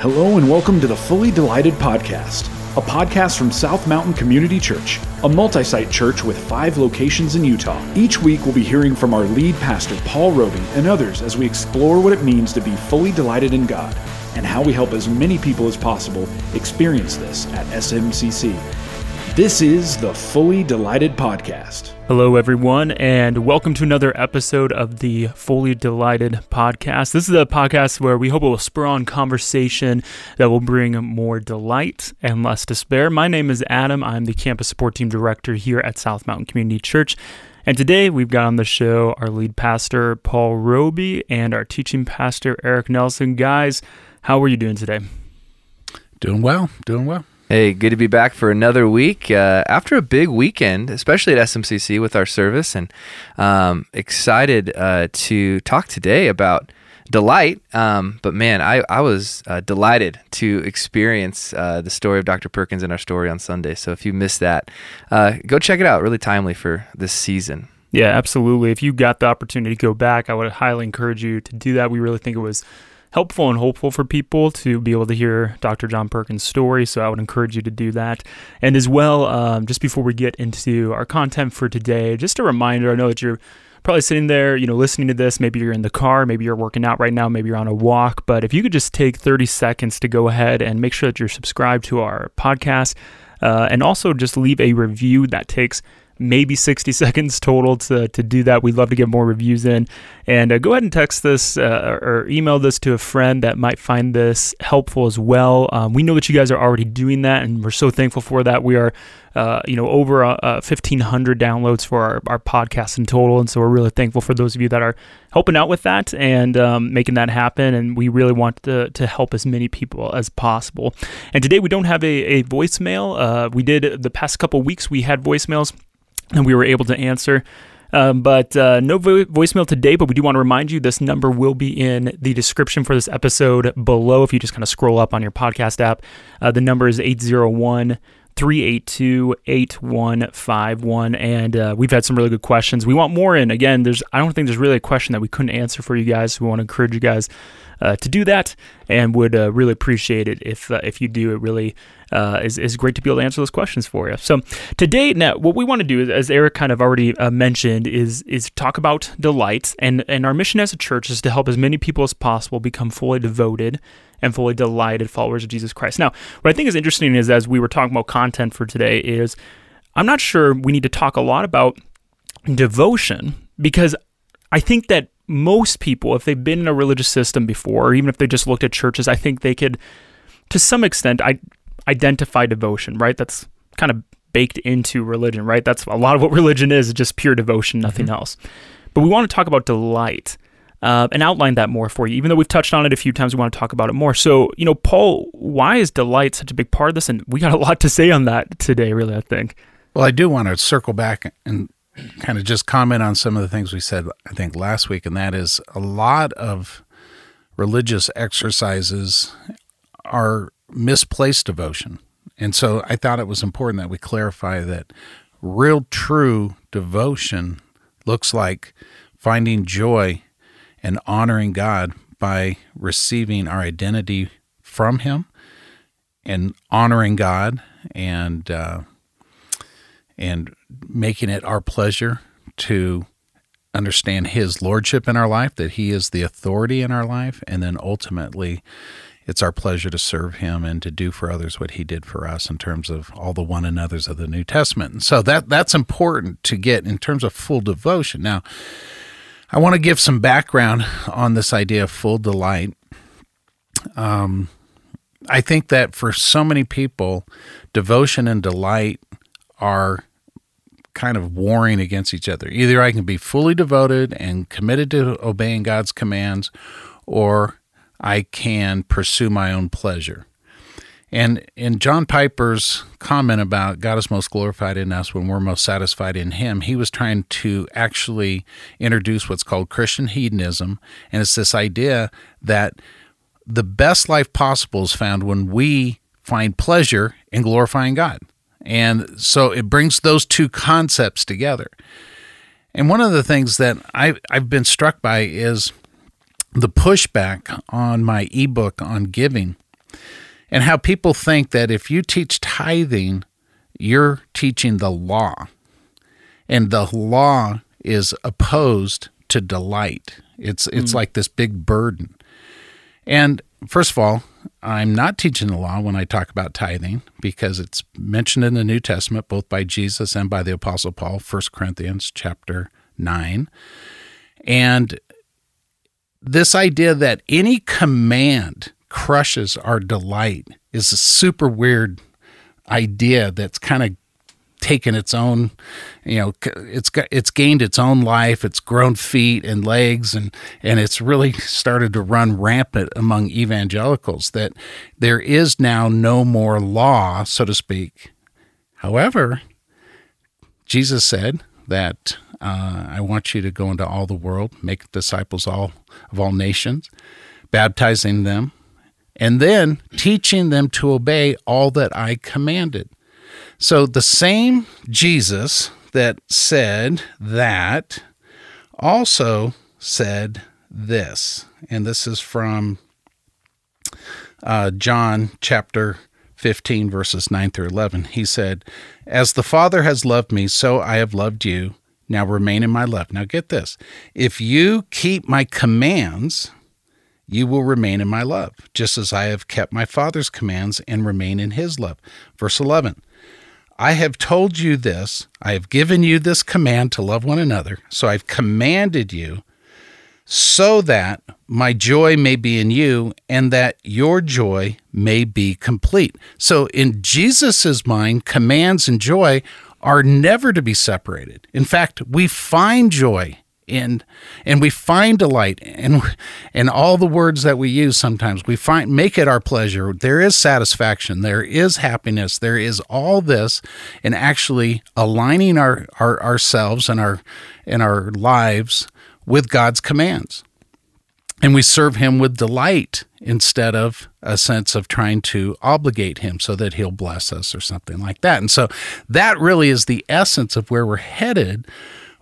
Hello and welcome to the Fully Delighted Podcast, a podcast from South Mountain Community Church, a multi site church with five locations in Utah. Each week we'll be hearing from our lead pastor, Paul Robie, and others as we explore what it means to be fully delighted in God and how we help as many people as possible experience this at SMCC. This is the Fully Delighted Podcast. Hello, everyone, and welcome to another episode of the Fully Delighted podcast. This is a podcast where we hope it will spur on conversation that will bring more delight and less despair. My name is Adam. I'm the campus support team director here at South Mountain Community Church. And today we've got on the show our lead pastor, Paul Robie, and our teaching pastor, Eric Nelson. Guys, how are you doing today? Doing well, doing well. Hey, good to be back for another week uh, after a big weekend, especially at SMCC with our service, and um, excited uh, to talk today about delight. Um, but man, I, I was uh, delighted to experience uh, the story of Dr. Perkins in our story on Sunday. So if you missed that, uh, go check it out. Really timely for this season. Yeah, absolutely. If you got the opportunity to go back, I would highly encourage you to do that. We really think it was helpful and hopeful for people to be able to hear Dr. John Perkins' story. So I would encourage you to do that. And as well, um, just before we get into our content for today, just a reminder I know that you're probably sitting there, you know, listening to this. Maybe you're in the car, maybe you're working out right now, maybe you're on a walk. But if you could just take 30 seconds to go ahead and make sure that you're subscribed to our podcast. Uh, and also just leave a review that takes maybe 60 seconds total to, to do that. We'd love to get more reviews in. And uh, go ahead and text this uh, or email this to a friend that might find this helpful as well. Um, we know that you guys are already doing that, and we're so thankful for that. We are, uh, you know, over 1,500 uh, downloads for our, our podcast in total. And so we're really thankful for those of you that are helping out with that and um, making that happen. And we really want to, to help as many people as possible. And today we don't have a, a voicemail. Uh, we did the past couple weeks, we had voicemails and we were able to answer. Um, but uh, no vo- voicemail today, but we do want to remind you this number will be in the description for this episode below. If you just kind of scroll up on your podcast app, uh, the number is 801 382 8151. And uh, we've had some really good questions. We want more in. Again, there's I don't think there's really a question that we couldn't answer for you guys. We want to encourage you guys uh, to do that and would uh, really appreciate it if, uh, if you do. It really uh, is, is great to be able to answer those questions for you. So today, now what we want to do, is, as Eric kind of already uh, mentioned, is is talk about delight, and and our mission as a church is to help as many people as possible become fully devoted and fully delighted followers of Jesus Christ. Now, what I think is interesting is as we were talking about content for today is I'm not sure we need to talk a lot about devotion because I think that most people, if they've been in a religious system before, or even if they just looked at churches, I think they could, to some extent, I identify devotion, right? That's kind of baked into religion, right? That's a lot of what religion is, just pure devotion, nothing mm-hmm. else. But we want to talk about delight uh, and outline that more for you. Even though we've touched on it a few times, we want to talk about it more. So, you know, Paul, why is delight such a big part of this? And we got a lot to say on that today, really, I think. Well, I do want to circle back and kind of just comment on some of the things we said, I think, last week, and that is a lot of religious exercises are misplaced devotion. And so I thought it was important that we clarify that real, true devotion looks like finding joy and honoring God by receiving our identity from Him and honoring God and uh, and making it our pleasure to understand His lordship in our life, that He is the authority in our life, and then ultimately it's our pleasure to serve him and to do for others what he did for us in terms of all the one another's of the New Testament. And so that that's important to get in terms of full devotion. Now, I want to give some background on this idea of full delight. Um, I think that for so many people, devotion and delight are kind of warring against each other. Either I can be fully devoted and committed to obeying God's commands, or I can pursue my own pleasure. And in John Piper's comment about God is most glorified in us when we're most satisfied in Him, he was trying to actually introduce what's called Christian hedonism. And it's this idea that the best life possible is found when we find pleasure in glorifying God. And so it brings those two concepts together. And one of the things that I've, I've been struck by is the pushback on my ebook on giving and how people think that if you teach tithing, you're teaching the law. And the law is opposed to delight. It's it's mm. like this big burden. And first of all, I'm not teaching the law when I talk about tithing because it's mentioned in the New Testament both by Jesus and by the apostle Paul, 1 Corinthians chapter 9. And this idea that any command crushes our delight is a super weird idea that's kind of taken its own you know it's got it's gained its own life it's grown feet and legs and and it's really started to run rampant among evangelicals that there is now no more law so to speak. However jesus said that uh, i want you to go into all the world make disciples all of all nations baptizing them and then teaching them to obey all that I commanded. So the same Jesus that said that also said this, and this is from uh, John chapter 15, verses 9 through 11. He said, As the Father has loved me, so I have loved you. Now remain in my love. Now get this. If you keep my commands, you will remain in my love, just as I have kept my Father's commands and remain in his love. Verse 11 I have told you this, I have given you this command to love one another, so I've commanded you so that my joy may be in you and that your joy may be complete. So, in Jesus' mind, commands and joy are never to be separated. In fact, we find joy and and we find delight and and all the words that we use sometimes. We find make it our pleasure. There is satisfaction. There is happiness. There is all this and actually aligning our, our ourselves and our and our lives with God's commands and we serve him with delight instead of a sense of trying to obligate him so that he'll bless us or something like that and so that really is the essence of where we're headed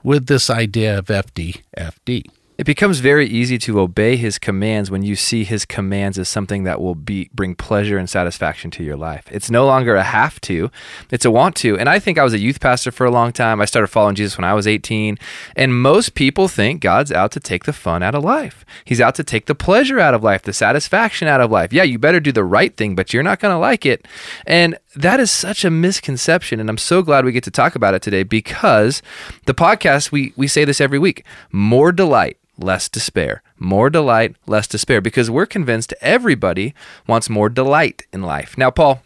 with this idea of FDFD. It becomes very easy to obey his commands when you see his commands as something that will be bring pleasure and satisfaction to your life. It's no longer a have to, it's a want to. And I think I was a youth pastor for a long time. I started following Jesus when I was 18, and most people think God's out to take the fun out of life. He's out to take the pleasure out of life, the satisfaction out of life. Yeah, you better do the right thing, but you're not going to like it. And that is such a misconception and I'm so glad we get to talk about it today because the podcast we we say this every week. More delight less despair. More delight, less despair, because we're convinced everybody wants more delight in life. Now, Paul,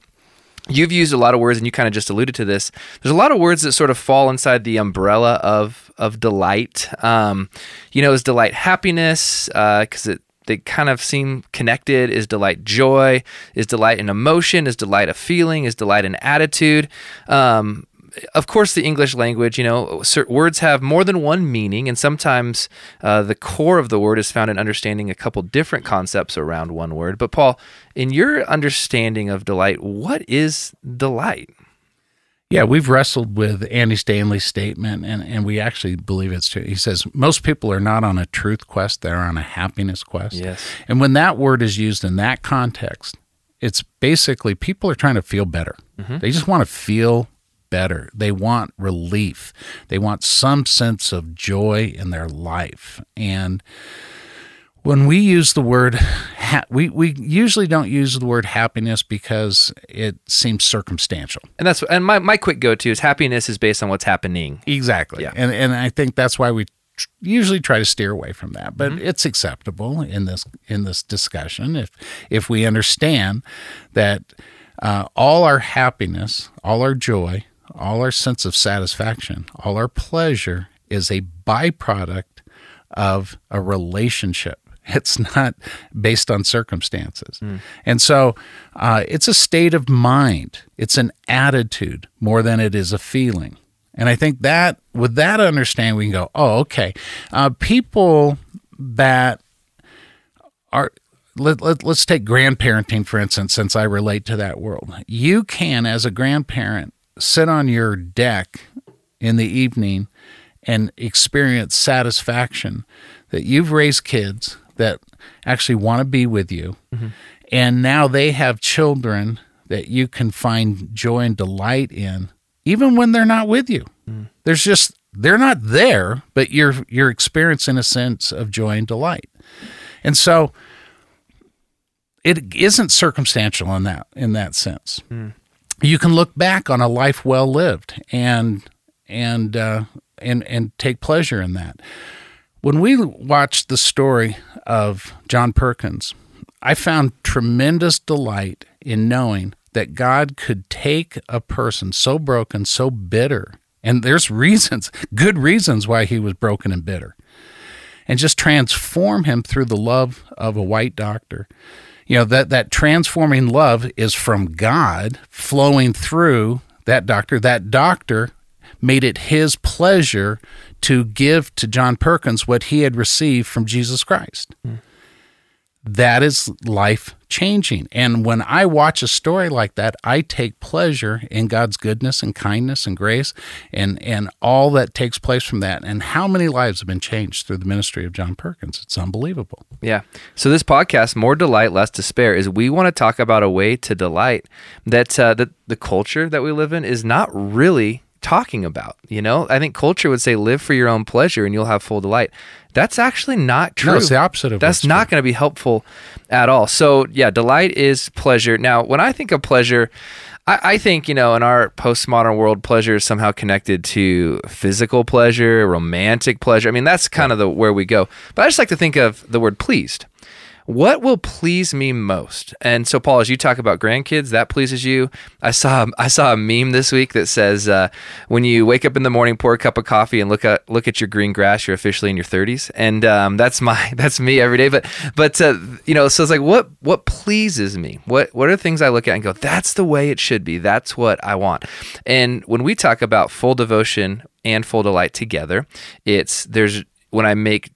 you've used a lot of words, and you kind of just alluded to this. There's a lot of words that sort of fall inside the umbrella of of delight. Um, you know, is delight happiness? Because uh, it they kind of seem connected. Is delight joy? Is delight an emotion? Is delight a feeling? Is delight an attitude? Um, of course, the English language, you know, words have more than one meaning, and sometimes uh, the core of the word is found in understanding a couple different concepts around one word. But, Paul, in your understanding of delight, what is delight? Yeah, we've wrestled with Andy Stanley's statement, and, and we actually believe it's true. He says most people are not on a truth quest, they're on a happiness quest. Yes. And when that word is used in that context, it's basically people are trying to feel better. Mm-hmm. They just want to feel better. They want relief. They want some sense of joy in their life. And when we use the word, ha- we, we usually don't use the word happiness because it seems circumstantial. And that's and my, my quick go to is happiness is based on what's happening. Exactly. Yeah. And and I think that's why we tr- usually try to steer away from that. But mm-hmm. it's acceptable in this in this discussion if if we understand that uh, all our happiness, all our joy, all our sense of satisfaction, all our pleasure is a byproduct of a relationship. It's not based on circumstances. Mm. And so uh, it's a state of mind, it's an attitude more than it is a feeling. And I think that with that understanding, we can go, oh, okay. Uh, people that are, let, let, let's take grandparenting, for instance, since I relate to that world. You can, as a grandparent, sit on your deck in the evening and experience satisfaction that you've raised kids that actually want to be with you mm-hmm. And now they have children that you can find joy and delight in, even when they're not with you. Mm. There's just they're not there, but you're you're experiencing a sense of joy and delight. And so it isn't circumstantial in that in that sense. Mm. You can look back on a life well lived and and uh, and and take pleasure in that. When we watched the story of John Perkins, I found tremendous delight in knowing that God could take a person so broken, so bitter, and there's reasons, good reasons why he was broken and bitter, and just transform him through the love of a white doctor. You know, that, that transforming love is from God flowing through that doctor. That doctor made it his pleasure to give to John Perkins what he had received from Jesus Christ. Mm. That is life changing. And when I watch a story like that, I take pleasure in God's goodness and kindness and grace and, and all that takes place from that. And how many lives have been changed through the ministry of John Perkins? It's unbelievable. Yeah. So this podcast, More Delight, Less Despair, is we want to talk about a way to delight that, uh, that the culture that we live in is not really talking about. You know, I think culture would say live for your own pleasure and you'll have full delight. That's actually not true. No, it's the opposite of That's not going to be helpful at all. So, yeah, delight is pleasure. Now, when I think of pleasure, I, I think, you know, in our postmodern world, pleasure is somehow connected to physical pleasure, romantic pleasure. I mean, that's kind of the where we go. But I just like to think of the word pleased what will please me most? And so, Paul, as you talk about grandkids, that pleases you. I saw I saw a meme this week that says uh, when you wake up in the morning, pour a cup of coffee, and look at look at your green grass, you're officially in your 30s. And um, that's my that's me every day. But but uh, you know, so it's like what what pleases me? What what are things I look at and go, that's the way it should be. That's what I want. And when we talk about full devotion and full delight together, it's there's when I make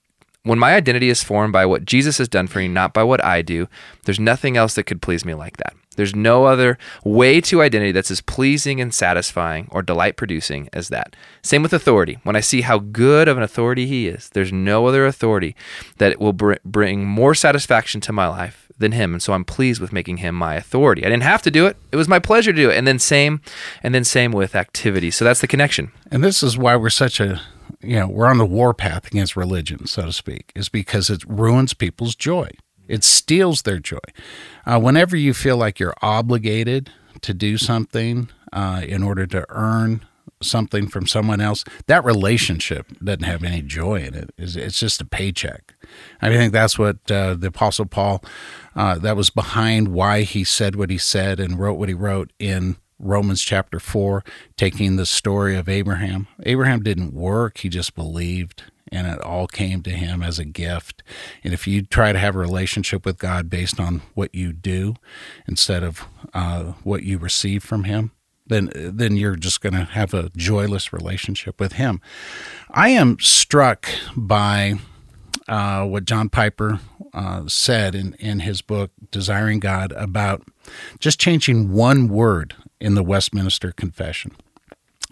when my identity is formed by what Jesus has done for me, not by what I do, there's nothing else that could please me like that. There's no other way to identity that's as pleasing and satisfying or delight producing as that. Same with authority. When I see how good of an authority he is, there's no other authority that will br- bring more satisfaction to my life than him. And so I'm pleased with making him my authority. I didn't have to do it. It was my pleasure to do it. And then same and then same with activity. So that's the connection. And this is why we're such a you know, we're on the warpath against religion, so to speak, is because it ruins people's joy. It steals their joy. Uh, whenever you feel like you're obligated to do something uh, in order to earn something from someone else, that relationship doesn't have any joy in it. It's just a paycheck. I think that's what uh, the Apostle Paul, uh, that was behind why he said what he said and wrote what he wrote in Romans chapter 4, taking the story of Abraham. Abraham didn't work, he just believed, and it all came to him as a gift. And if you try to have a relationship with God based on what you do instead of uh, what you receive from him, then then you're just going to have a joyless relationship with him. I am struck by uh, what John Piper uh, said in, in his book, Desiring God, about just changing one word in the Westminster Confession.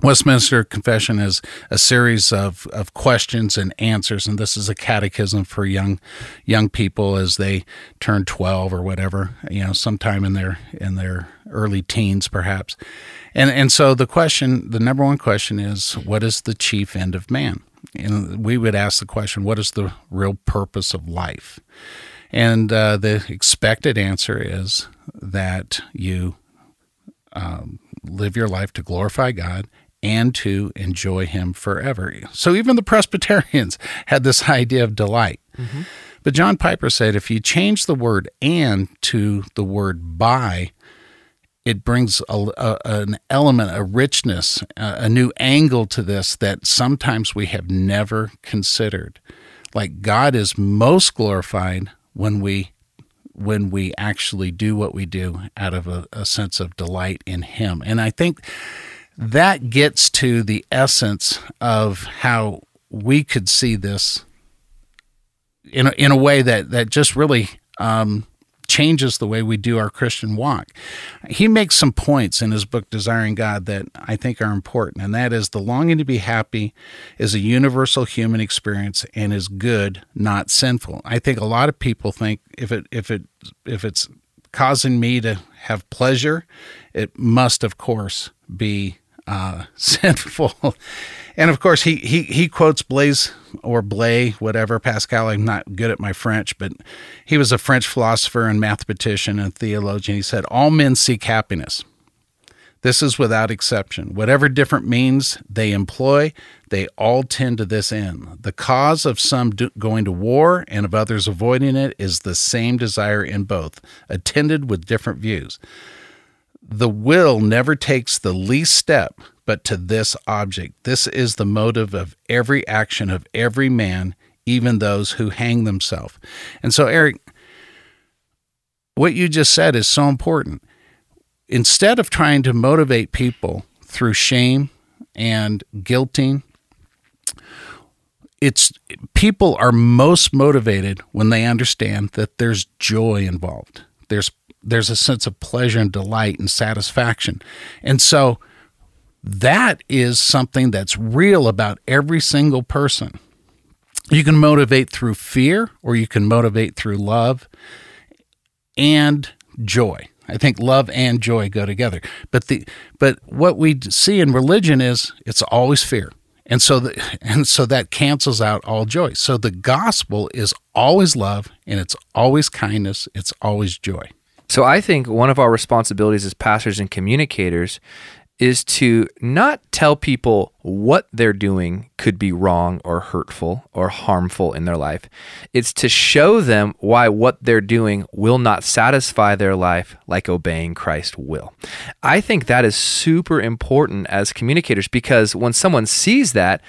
Westminster Confession is a series of, of questions and answers, and this is a catechism for young young people as they turn twelve or whatever, you know, sometime in their in their early teens perhaps. And and so the question, the number one question is, what is the chief end of man? And we would ask the question, what is the real purpose of life? And uh, the expected answer is that you um, live your life to glorify God and to enjoy Him forever. So even the Presbyterians had this idea of delight. Mm-hmm. But John Piper said if you change the word and to the word by, it brings a, a, an element, a richness, a, a new angle to this that sometimes we have never considered. Like God is most glorified when we when we actually do what we do out of a, a sense of delight in Him. And I think that gets to the essence of how we could see this in a, in a way that, that just really um, changes the way we do our Christian walk. He makes some points in his book, Desiring God, that I think are important, and that is the longing to be happy is a universal human experience and is good, not sinful. I think a lot of people think if it if it if it's causing me to have pleasure, it must, of course, be uh, sinful. and of course, he, he, he quotes Blaise or Blay, whatever, Pascal. I'm not good at my French, but he was a French philosopher and mathematician and theologian. He said, All men seek happiness. This is without exception. Whatever different means they employ, they all tend to this end. The cause of some do- going to war and of others avoiding it is the same desire in both, attended with different views. The will never takes the least step but to this object. This is the motive of every action of every man, even those who hang themselves. And so, Eric, what you just said is so important instead of trying to motivate people through shame and guilting, it's people are most motivated when they understand that there's joy involved. There's there's a sense of pleasure and delight and satisfaction. And so that is something that's real about every single person. You can motivate through fear or you can motivate through love and joy. I think love and joy go together. But the but what we see in religion is it's always fear. And so the, and so that cancels out all joy. So the gospel is always love and it's always kindness, it's always joy. So I think one of our responsibilities as pastors and communicators is to not tell people what they're doing could be wrong or hurtful or harmful in their life. It's to show them why what they're doing will not satisfy their life like obeying Christ will. I think that is super important as communicators because when someone sees that,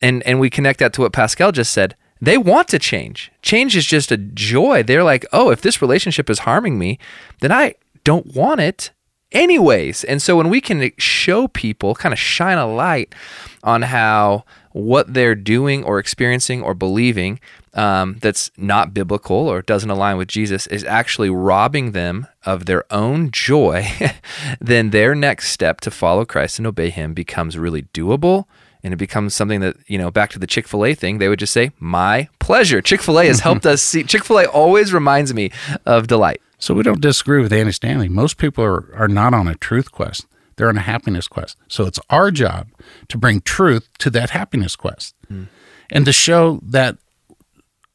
and, and we connect that to what Pascal just said, they want to change. Change is just a joy. They're like, oh, if this relationship is harming me, then I don't want it anyways. And so when we can show people, kind of shine a light on how what they're doing or experiencing or believing um, that's not biblical or doesn't align with Jesus is actually robbing them of their own joy, then their next step to follow Christ and obey Him becomes really doable. And it becomes something that, you know, back to the Chick fil A thing, they would just say, my pleasure. Chick fil A has helped us see. Chick fil A always reminds me of delight. So we don't disagree with Andy Stanley. Most people are, are not on a truth quest. They're on a happiness quest. So it's our job to bring truth to that happiness quest mm. and to show that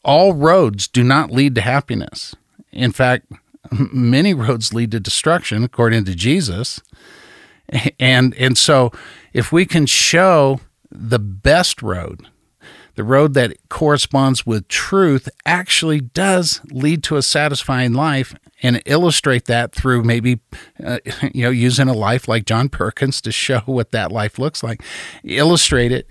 all roads do not lead to happiness. In fact, many roads lead to destruction according to Jesus. And and so if we can show the best road, the road that corresponds with truth actually does lead to a satisfying life and illustrate that through maybe uh, you know using a life like John Perkins to show what that life looks like. Illustrate it.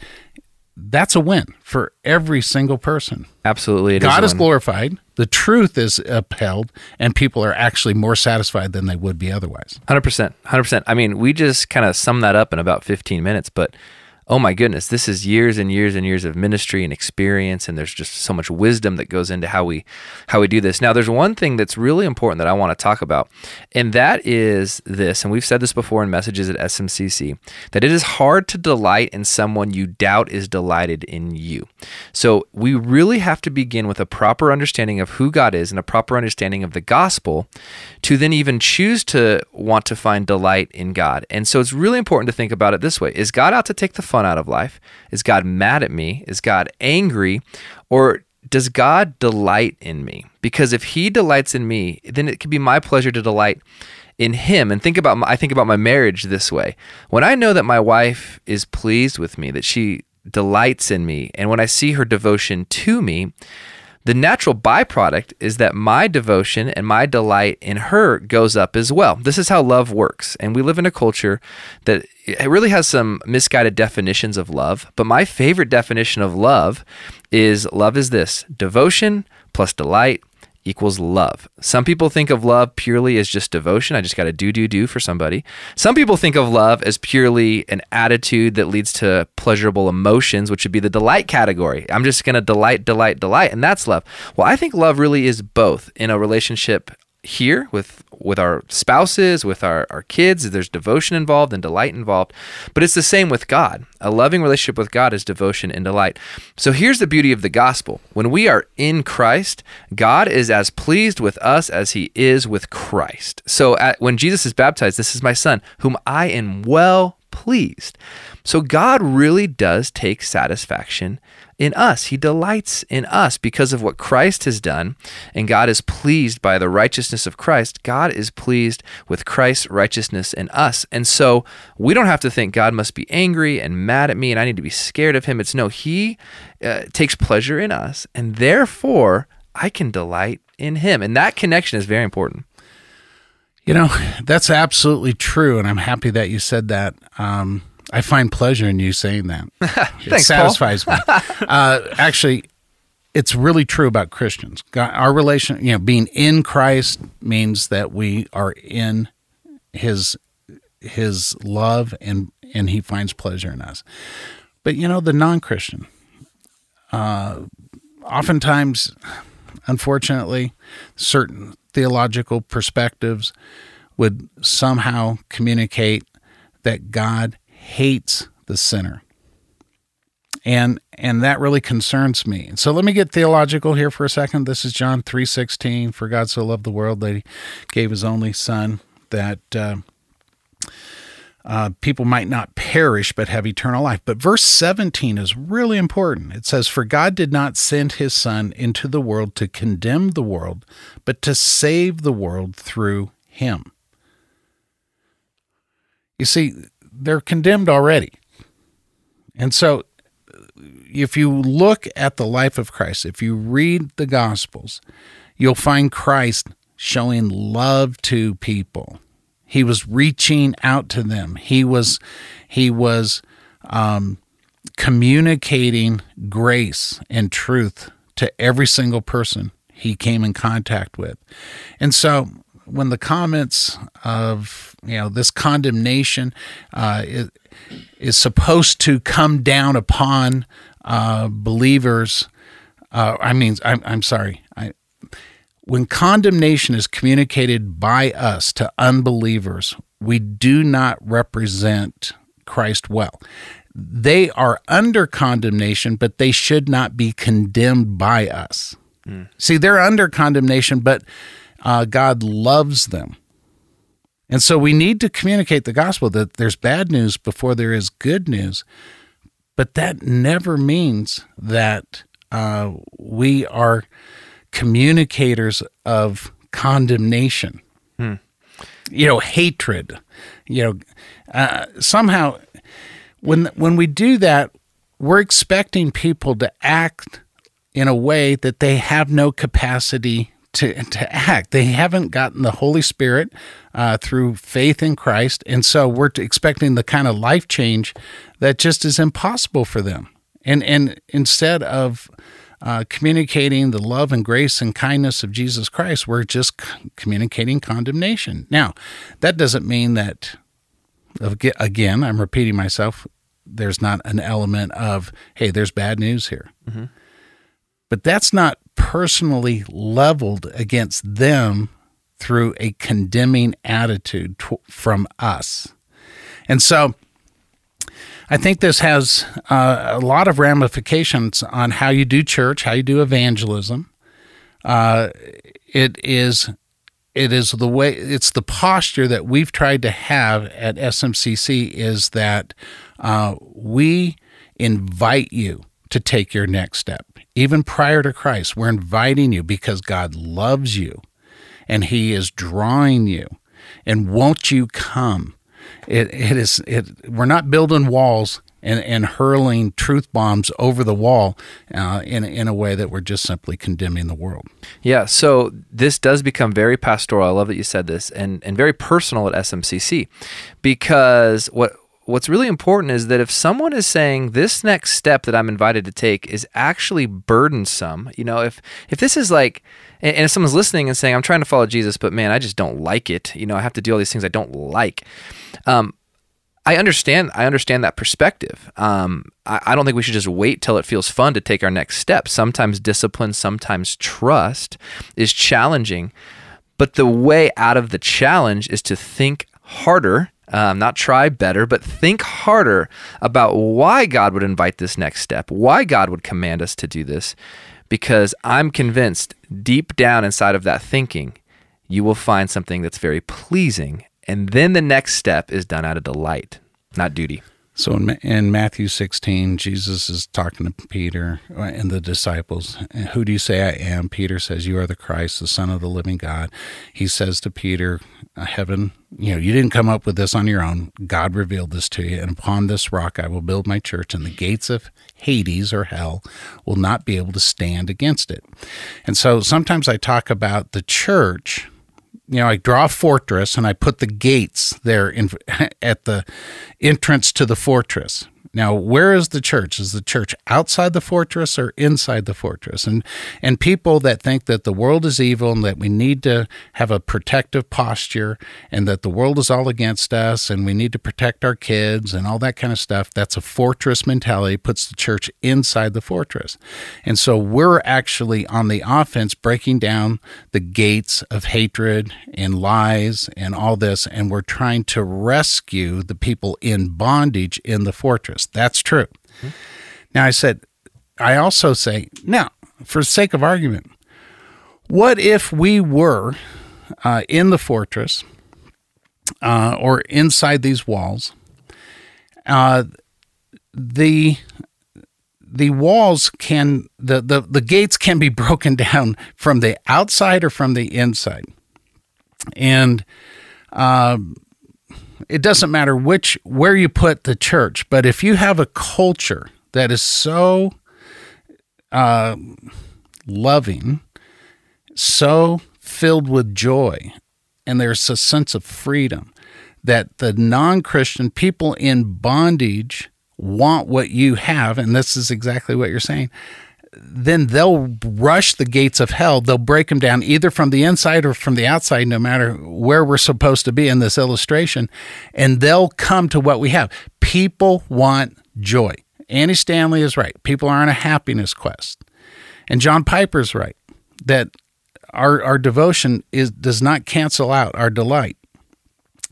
That's a win for every single person. Absolutely God is, is glorified. The truth is upheld and people are actually more satisfied than they would be otherwise. 100% 100% I mean we just kind of sum that up in about 15 minutes but oh my goodness, this is years and years and years of ministry and experience, and there's just so much wisdom that goes into how we how we do this. Now, there's one thing that's really important that I want to talk about, and that is this, and we've said this before in messages at SMCC, that it is hard to delight in someone you doubt is delighted in you. So we really have to begin with a proper understanding of who God is and a proper understanding of the gospel to then even choose to want to find delight in God. And so it's really important to think about it this way: Is God out to take the fun out of life? Is God mad at me? Is God angry? Or does God delight in me? Because if He delights in me, then it can be my pleasure to delight in Him. And think about my, I think about my marriage this way: when I know that my wife is pleased with me, that she delights in me, and when I see her devotion to me, the natural byproduct is that my devotion and my delight in her goes up as well. This is how love works. And we live in a culture that it really has some misguided definitions of love. But my favorite definition of love is love is this devotion plus delight equals love. Some people think of love purely as just devotion. I just got to do, do, do for somebody. Some people think of love as purely an attitude that leads to pleasurable emotions, which would be the delight category. I'm just going to delight, delight, delight, and that's love. Well, I think love really is both in a relationship here with with our spouses, with our, our kids. There's devotion involved and delight involved. But it's the same with God. A loving relationship with God is devotion and delight. So here's the beauty of the gospel. When we are in Christ, God is as pleased with us as he is with Christ. So at, when Jesus is baptized, this is my son, whom I am well pleased. So God really does take satisfaction in us. He delights in us because of what Christ has done, and God is pleased by the righteousness of Christ. God is pleased with Christ's righteousness in us. And so we don't have to think God must be angry and mad at me and I need to be scared of him. It's no, he uh, takes pleasure in us, and therefore I can delight in him. And that connection is very important. You know, that's absolutely true. And I'm happy that you said that. Um, I find pleasure in you saying that. Thanks, it satisfies me. Uh, actually, it's really true about Christians. God, our relation, you know, being in Christ means that we are in His His love, and and He finds pleasure in us. But you know, the non-Christian, uh, oftentimes, unfortunately, certain theological perspectives would somehow communicate that God hates the sinner. And and that really concerns me. And so let me get theological here for a second. This is John 3:16, for God so loved the world that he gave his only son that uh, uh, people might not perish but have eternal life. But verse 17 is really important. It says, For God did not send his Son into the world to condemn the world, but to save the world through him. You see, they're condemned already. And so, if you look at the life of Christ, if you read the Gospels, you'll find Christ showing love to people. He was reaching out to them. He was he was um, communicating grace and truth to every single person he came in contact with. And so when the comments of you know this condemnation uh, is, is supposed to come down upon uh, believers, uh, I mean, I'm, I'm sorry. I, when condemnation is communicated by us to unbelievers, we do not represent Christ well. They are under condemnation, but they should not be condemned by us. Mm. See, they're under condemnation, but uh, God loves them. And so we need to communicate the gospel that there's bad news before there is good news. But that never means that uh, we are communicators of condemnation, hmm. you know, hatred. You know, uh, somehow when when we do that, we're expecting people to act in a way that they have no capacity to, to act. They haven't gotten the Holy Spirit uh, through faith in Christ. And so we're expecting the kind of life change that just is impossible for them. And, and instead of uh, communicating the love and grace and kindness of Jesus Christ, we're just c- communicating condemnation. Now, that doesn't mean that, again, I'm repeating myself, there's not an element of, hey, there's bad news here. Mm-hmm. But that's not personally leveled against them through a condemning attitude t- from us. And so I think this has uh, a lot of ramifications on how you do church, how you do evangelism. Uh, it is it is the way it's the posture that we've tried to have at SMCC is that uh, we invite you to take your next step even prior to Christ, we're inviting you because God loves you and He is drawing you. And won't you come? It, it is it. We're not building walls and, and hurling truth bombs over the wall uh, in in a way that we're just simply condemning the world. Yeah. So this does become very pastoral. I love that you said this, and and very personal at SMCC, because what what's really important is that if someone is saying this next step that I'm invited to take is actually burdensome, you know, if if this is like and, if someone's listening and saying I'm trying to follow Jesus, but man, I just don't like it, you know, I have to do all these things I don't like. Um, I understand. I understand that perspective. Um, I, I, don't think we should just wait till it feels fun to take our next step. Sometimes discipline, sometimes trust is challenging. But the way out of the challenge is to think harder um, not try better, but think harder about why God would invite this next step, why God would command us to do this. Because I'm convinced deep down inside of that thinking, you will find something that's very pleasing. And then the next step is done out of delight, not duty. So in, in Matthew 16, Jesus is talking to Peter uh, and the disciples. Who do you say I am? Peter says, You are the Christ, the Son of the living God. He says to Peter, uh, Heaven, you know, you didn't come up with this on your own. God revealed this to you. And upon this rock I will build my church, and the gates of Hades or hell will not be able to stand against it. And so sometimes I talk about the church you know, I draw a fortress and I put the gates there in, at the entrance to the fortress. Now, where is the church? Is the church outside the fortress or inside the fortress? And and people that think that the world is evil and that we need to have a protective posture and that the world is all against us and we need to protect our kids and all that kind of stuff, that's a fortress mentality, puts the church inside the fortress. And so we're actually on the offense breaking down the gates of hatred and lies and all this and we're trying to rescue the people bondage in the fortress. That's true. Mm-hmm. Now, I said, I also say, now, for sake of argument, what if we were uh, in the fortress uh, or inside these walls? Uh, the the walls can the, the the gates can be broken down from the outside or from the inside, and uh, it doesn't matter which where you put the church, but if you have a culture that is so uh, loving, so filled with joy, and there's a sense of freedom that the non-Christian people in bondage want what you have, and this is exactly what you're saying then they'll rush the gates of hell. They'll break them down either from the inside or from the outside, no matter where we're supposed to be in this illustration. And they'll come to what we have. People want joy. Andy Stanley is right. People are on a happiness quest. And John Piper's right that our, our devotion is does not cancel out our delight.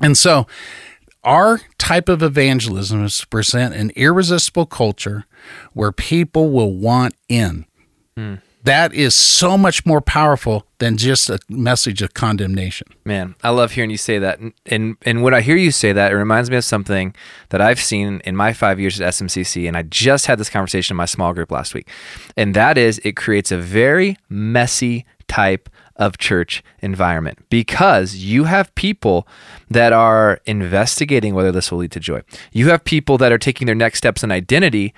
And so our type of evangelism is to present an irresistible culture where people will want in. Mm. That is so much more powerful than just a message of condemnation. Man, I love hearing you say that. And, and and when I hear you say that, it reminds me of something that I've seen in my five years at SMCC. And I just had this conversation in my small group last week. And that is it creates a very messy type of church environment because you have people that are investigating whether this will lead to joy. You have people that are taking their next steps in identity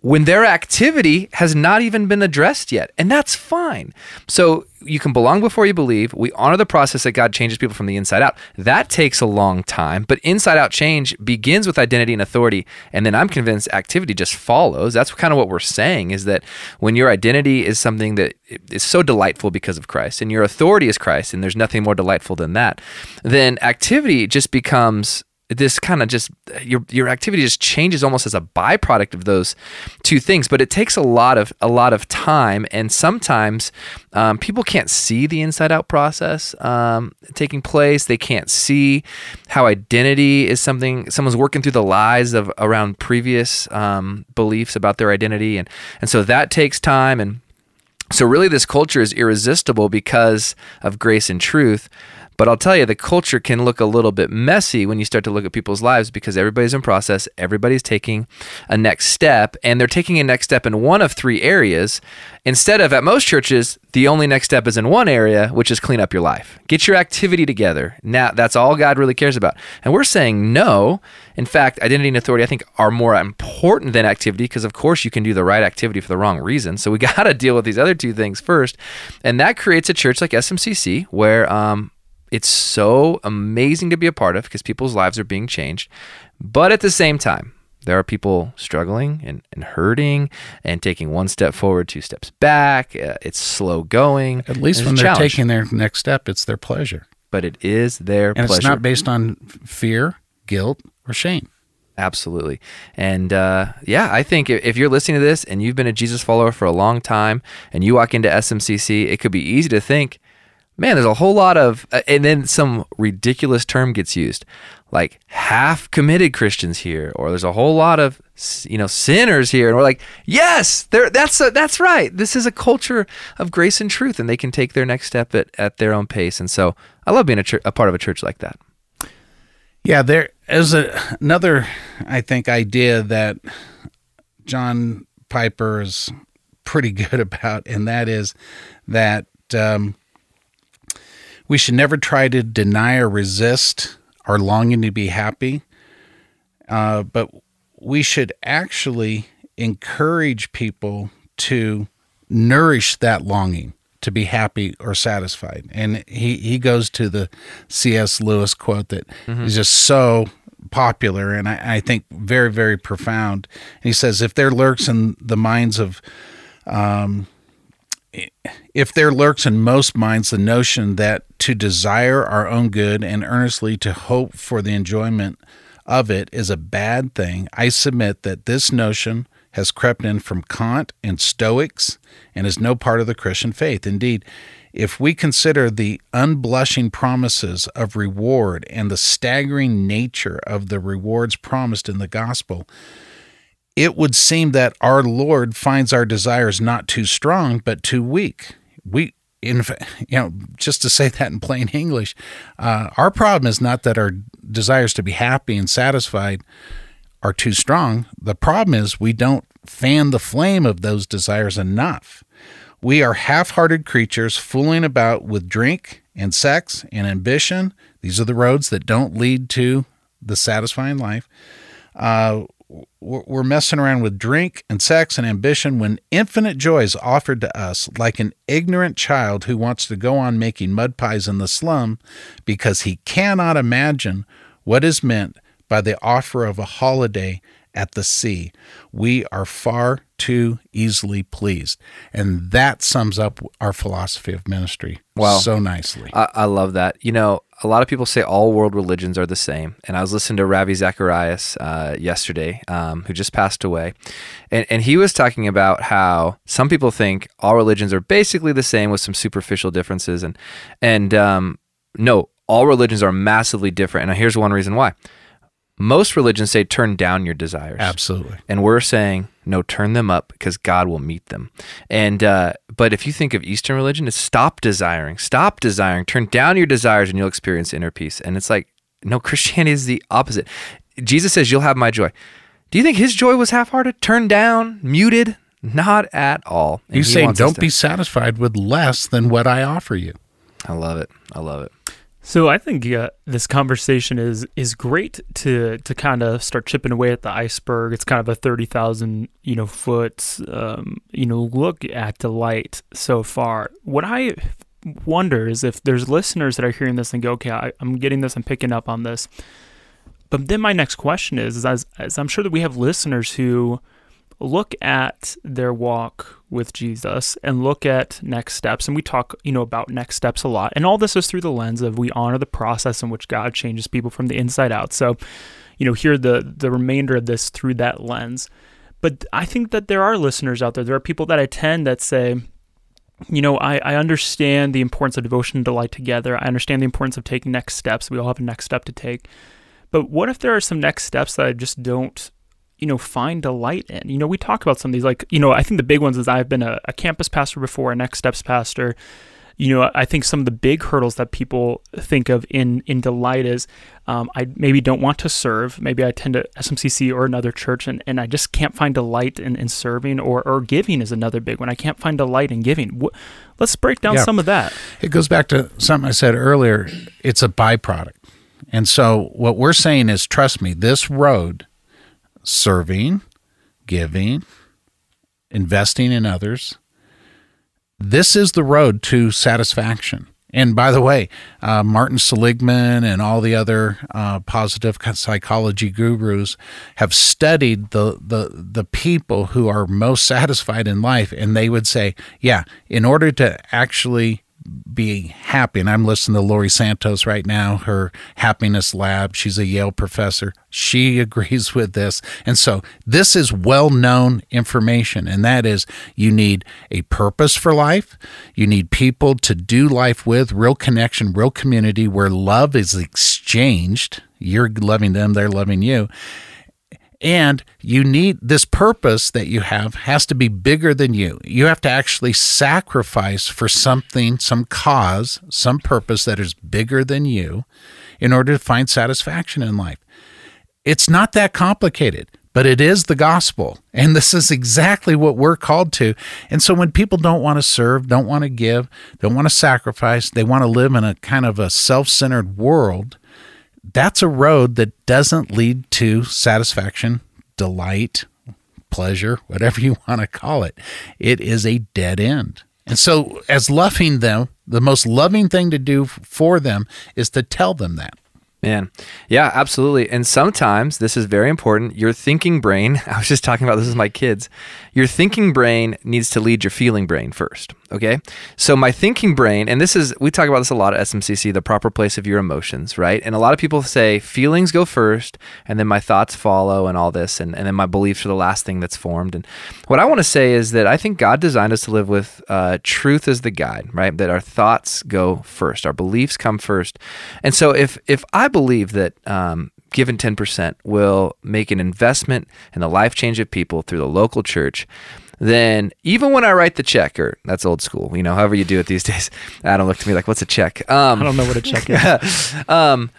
when their activity has not even been addressed yet. And that's fine. So you can belong before you believe. We honor the process that God changes people from the inside out. That takes a long time, but inside out change begins with identity and authority. And then I'm convinced activity just follows. That's kind of what we're saying is that when your identity is something that is so delightful because of Christ and your authority is Christ, and there's nothing more delightful than that, then activity just becomes this kind of just your your activity just changes almost as a byproduct of those two things but it takes a lot of a lot of time and sometimes um, people can't see the inside out process um, taking place. They can't see how identity is something someone's working through the lies of around previous um, beliefs about their identity and and so that takes time and so really this culture is irresistible because of grace and truth but I'll tell you, the culture can look a little bit messy when you start to look at people's lives because everybody's in process, everybody's taking a next step, and they're taking a next step in one of three areas. Instead of at most churches, the only next step is in one area, which is clean up your life. Get your activity together. Now, that's all God really cares about. And we're saying no. In fact, identity and authority, I think, are more important than activity because, of course, you can do the right activity for the wrong reason. So we got to deal with these other two things first. And that creates a church like SMCC where, um, it's so amazing to be a part of because people's lives are being changed. But at the same time, there are people struggling and, and hurting and taking one step forward, two steps back. Uh, it's slow going. At least when they're taking their next step, it's their pleasure. But it is their pleasure. and pleasure. it's not based on fear, guilt, or shame. Absolutely. And uh, yeah, I think if you're listening to this and you've been a Jesus follower for a long time and you walk into SMCC, it could be easy to think, man, there's a whole lot of, uh, and then some ridiculous term gets used, like half committed Christians here, or there's a whole lot of, you know, sinners here, and we're like, yes, there, that's a, that's right. This is a culture of grace and truth, and they can take their next step at, at their own pace. And so, I love being a, a part of a church like that. Yeah, there is a, another, I think, idea that John Piper is pretty good about, and that is that um, we should never try to deny or resist our longing to be happy, uh, but we should actually encourage people to nourish that longing to be happy or satisfied. And he, he goes to the C.S. Lewis quote that mm-hmm. is just so popular and I, I, think very, very profound. And he says, if there lurks in the minds of um, if there lurks in most minds the notion that to desire our own good and earnestly to hope for the enjoyment of it is a bad thing, I submit that this notion has crept in from Kant and Stoics and is no part of the Christian faith. Indeed, if we consider the unblushing promises of reward and the staggering nature of the rewards promised in the gospel, it would seem that our Lord finds our desires not too strong, but too weak. We, in you know, just to say that in plain English, uh, our problem is not that our desires to be happy and satisfied are too strong. The problem is we don't fan the flame of those desires enough. We are half hearted creatures fooling about with drink and sex and ambition. These are the roads that don't lead to the satisfying life. Uh, we're messing around with drink and sex and ambition when infinite joy is offered to us like an ignorant child who wants to go on making mud pies in the slum because he cannot imagine what is meant by the offer of a holiday at the sea. We are far too easily pleased. And that sums up our philosophy of ministry wow. so nicely. I, I, love that. You know, a lot of people say all world religions are the same. And I was listening to Ravi Zacharias uh, yesterday, um, who just passed away. And, and he was talking about how some people think all religions are basically the same with some superficial differences. And, and um, no, all religions are massively different. And here's one reason why most religions say turn down your desires. Absolutely. And we're saying no, turn them up because God will meet them. And uh, but if you think of Eastern religion, it's stop desiring, stop desiring, turn down your desires, and you'll experience inner peace. And it's like no, Christianity is the opposite. Jesus says, "You'll have my joy." Do you think his joy was half-hearted, turned down, muted? Not at all. And He's saying, "Don't be satisfied with less than what I offer you." I love it. I love it. So I think uh, this conversation is is great to to kind of start chipping away at the iceberg. It's kind of a thirty thousand you know foot um, you know look at the light so far. What I wonder is if there's listeners that are hearing this and go, okay, I, am getting this, I'm picking up on this. But then my next question is, is as, as I'm sure that we have listeners who look at their walk with Jesus and look at next steps. And we talk, you know, about next steps a lot. And all this is through the lens of we honor the process in which God changes people from the inside out. So, you know, hear the the remainder of this through that lens. But I think that there are listeners out there. There are people that attend that say, you know, I, I understand the importance of devotion and delight together. I understand the importance of taking next steps. We all have a next step to take. But what if there are some next steps that I just don't you know, find delight in. You know, we talk about some of these, like, you know, I think the big ones is I've been a, a campus pastor before, a next steps pastor. You know, I think some of the big hurdles that people think of in in delight is um, I maybe don't want to serve. Maybe I attend a SMCC or another church and, and I just can't find delight in, in serving or, or giving is another big one. I can't find delight in giving. Let's break down yeah. some of that. It goes back to something I said earlier. It's a byproduct. And so what we're saying is, trust me, this road serving, giving, investing in others. This is the road to satisfaction. And by the way, uh, Martin Seligman and all the other uh, positive psychology gurus have studied the, the the people who are most satisfied in life, and they would say, yeah, in order to actually be happy. And I'm listening to Laurie Santos right now, her happiness lab. She's a Yale professor. She agrees with this. And so this is well known information, and that is you need a purpose for life. You need people to do life with, real connection, real community where love is exchanged. You're loving them, they're loving you and you need this purpose that you have has to be bigger than you. You have to actually sacrifice for something, some cause, some purpose that is bigger than you in order to find satisfaction in life. It's not that complicated, but it is the gospel. And this is exactly what we're called to. And so when people don't want to serve, don't want to give, don't want to sacrifice, they want to live in a kind of a self centered world, that's a road that doesn't lead to satisfaction, delight, pleasure, whatever you want to call it. It is a dead end. And so, as loving them, the most loving thing to do for them is to tell them that. Man, yeah, absolutely. And sometimes this is very important. Your thinking brain, I was just talking about this with my kids, your thinking brain needs to lead your feeling brain first. Okay. So, my thinking brain, and this is, we talk about this a lot at SMCC, the proper place of your emotions, right? And a lot of people say feelings go first, and then my thoughts follow, and all this, and, and then my beliefs are the last thing that's formed. And what I want to say is that I think God designed us to live with uh, truth as the guide, right? That our thoughts go first, our beliefs come first. And so, if, if I believe that um, given 10% will make an investment in the life change of people through the local church, then even when I write the check, or that's old school, you know, however you do it these days, Adam looked at me like, what's a check? Um, I don't know what a check is. um,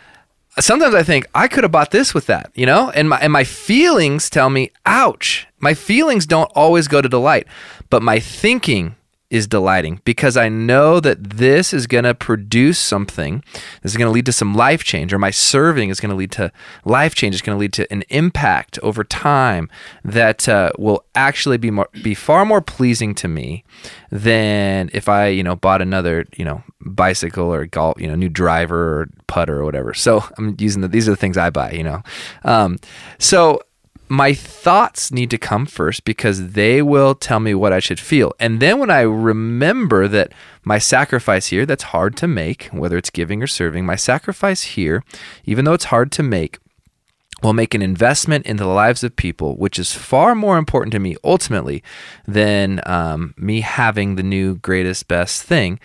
sometimes I think I could have bought this with that, you know, and my and my feelings tell me, ouch. My feelings don't always go to delight, but my thinking is delighting because I know that this is going to produce something. This is going to lead to some life change, or my serving is going to lead to life change. It's going to lead to an impact over time that uh, will actually be more, be far more pleasing to me than if I, you know, bought another, you know, bicycle or golf, you know, new driver or putter or whatever. So I'm using the, these are the things I buy, you know. Um, so my thoughts need to come first because they will tell me what I should feel. And then when I remember that my sacrifice here, that's hard to make, whether it's giving or serving, my sacrifice here, even though it's hard to make, will make an investment in the lives of people, which is far more important to me ultimately than um, me having the new greatest best thing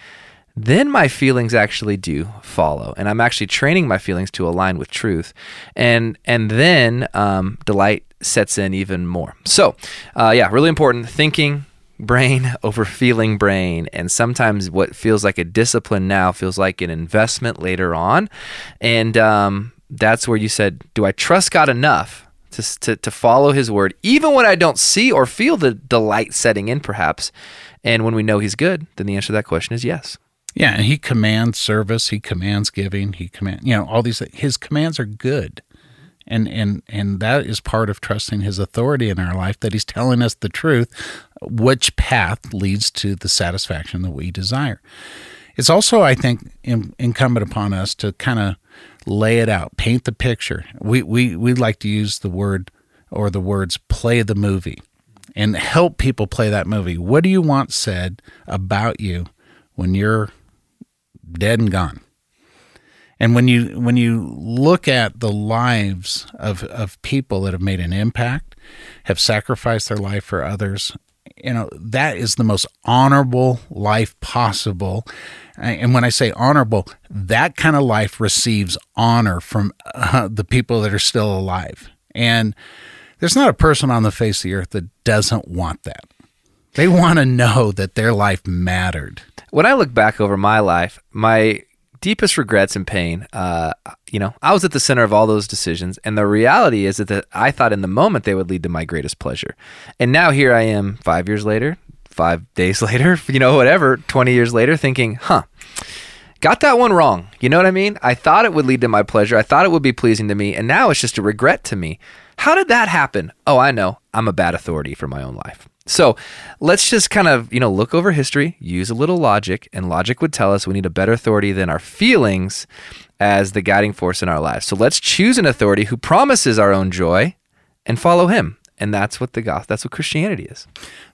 then my feelings actually do follow and i'm actually training my feelings to align with truth and and then um, delight sets in even more. So uh, yeah really important thinking brain over feeling brain and sometimes what feels like a discipline now feels like an investment later on and um, that's where you said do i trust god enough to, to, to follow his word even when i don't see or feel the delight setting in perhaps? And when we know he's good then the answer to that question is yes yeah, and he commands service, he commands giving, he command, you know, all these his commands are good. And and and that is part of trusting his authority in our life that he's telling us the truth, which path leads to the satisfaction that we desire. It's also, I think, in, incumbent upon us to kind of lay it out, paint the picture. We we we like to use the word or the words play the movie and help people play that movie. What do you want said about you when you're dead and gone. And when you when you look at the lives of, of people that have made an impact, have sacrificed their life for others, you know, that is the most honorable life possible. And when I say honorable, that kind of life receives honor from uh, the people that are still alive. And there's not a person on the face of the earth that doesn't want that. They want to know that their life mattered when I look back over my life, my deepest regrets and pain, uh, you know, I was at the center of all those decisions. And the reality is that the, I thought in the moment they would lead to my greatest pleasure. And now here I am five years later, five days later, you know, whatever, 20 years later, thinking, huh, got that one wrong. You know what I mean? I thought it would lead to my pleasure. I thought it would be pleasing to me. And now it's just a regret to me. How did that happen? Oh, I know. I'm a bad authority for my own life. So let's just kind of, you know, look over history, use a little logic, and logic would tell us we need a better authority than our feelings as the guiding force in our lives. So let's choose an authority who promises our own joy and follow him. And that's what the gospel, that's what Christianity is.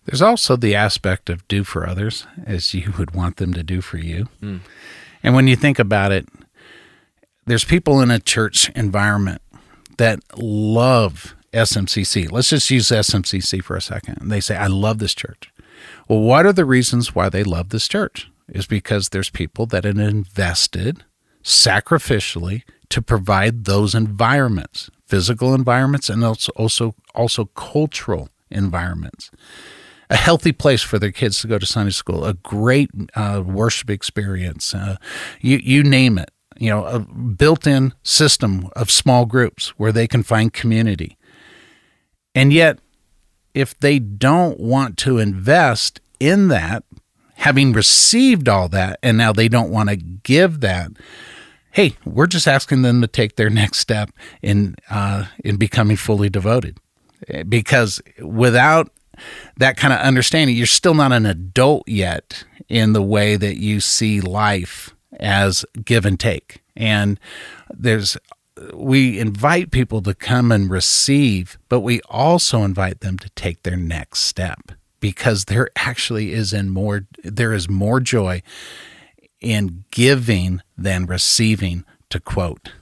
There's also the aspect of do for others as you would want them to do for you. Hmm. And when you think about it, there's people in a church environment that love SMCC. Let's just use SMCC for a second. And they say, I love this church. Well, what are the reasons why they love this church? Is because there's people that have invested sacrificially to provide those environments, physical environments, and also also, also cultural environments. A healthy place for their kids to go to Sunday school, a great uh, worship experience, uh, you you name it. You know, a built-in system of small groups where they can find community. And yet, if they don't want to invest in that, having received all that, and now they don't want to give that, hey, we're just asking them to take their next step in uh, in becoming fully devoted. Because without that kind of understanding, you're still not an adult yet in the way that you see life as give and take. And there's we invite people to come and receive, but we also invite them to take their next step because there actually is in more there is more joy in giving than receiving to quote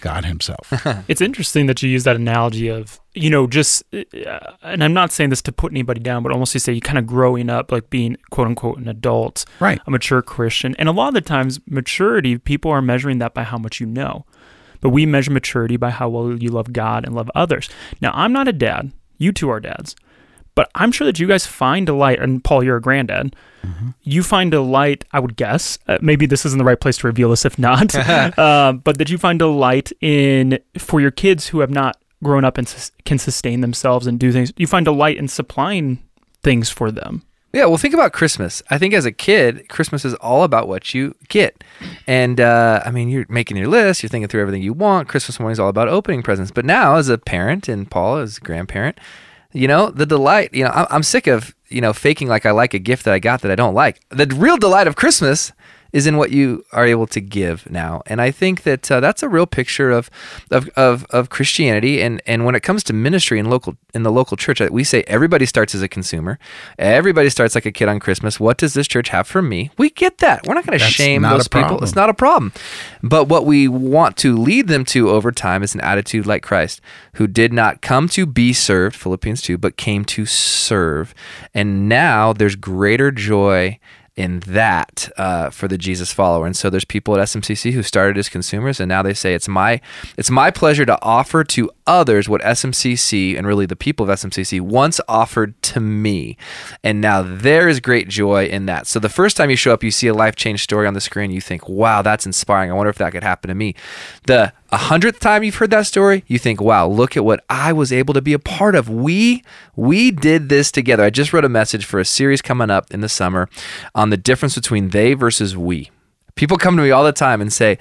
God himself. It's interesting that you use that analogy of, you know, just, uh, and I'm not saying this to put anybody down, but almost to say you kind of growing up, like being quote unquote an adult, Right. a mature Christian. And a lot of the times, maturity, people are measuring that by how much you know. But we measure maturity by how well you love God and love others. Now, I'm not a dad. You two are dads. But I'm sure that you guys find delight, and Paul, you're a granddad. You find delight, I would guess. Uh, maybe this isn't the right place to reveal this if not. uh, but that you find delight in, for your kids who have not grown up and sus- can sustain themselves and do things, you find delight in supplying things for them. Yeah, well, think about Christmas. I think as a kid, Christmas is all about what you get. And uh, I mean, you're making your list, you're thinking through everything you want. Christmas morning is all about opening presents. But now, as a parent, and Paul as a grandparent, you know, the delight, you know, I'm, I'm sick of, you know, faking like I like a gift that I got that I don't like. The real delight of Christmas is in what you are able to give now. And I think that uh, that's a real picture of, of, of, of Christianity. And, and when it comes to ministry in local in the local church, uh, we say everybody starts as a consumer. Everybody starts like a kid on Christmas. What does this church have for me? We get that. We're not going to shame those people. It's not a problem. But what we want to lead them to over time is an attitude like Christ, who did not come to be served, Philippians 2, but came to serve. And now there's greater joy in that uh, for the Jesus follower. And so there's people at SMCC who started as consumers, and now they say it's my it's my pleasure to offer to others what SMCC and really the people of SMCC once offered to me. And now there is great joy in that. So the first time you show up, you see a life change story on the screen, you think, wow, that's inspiring. I wonder if that could happen to me. The a hundredth time you've heard that story, you think, wow, look at what I was able to be a part of. We we did this together. I just wrote a message for a series coming up in the summer on the difference between they versus we. People come to me all the time and say,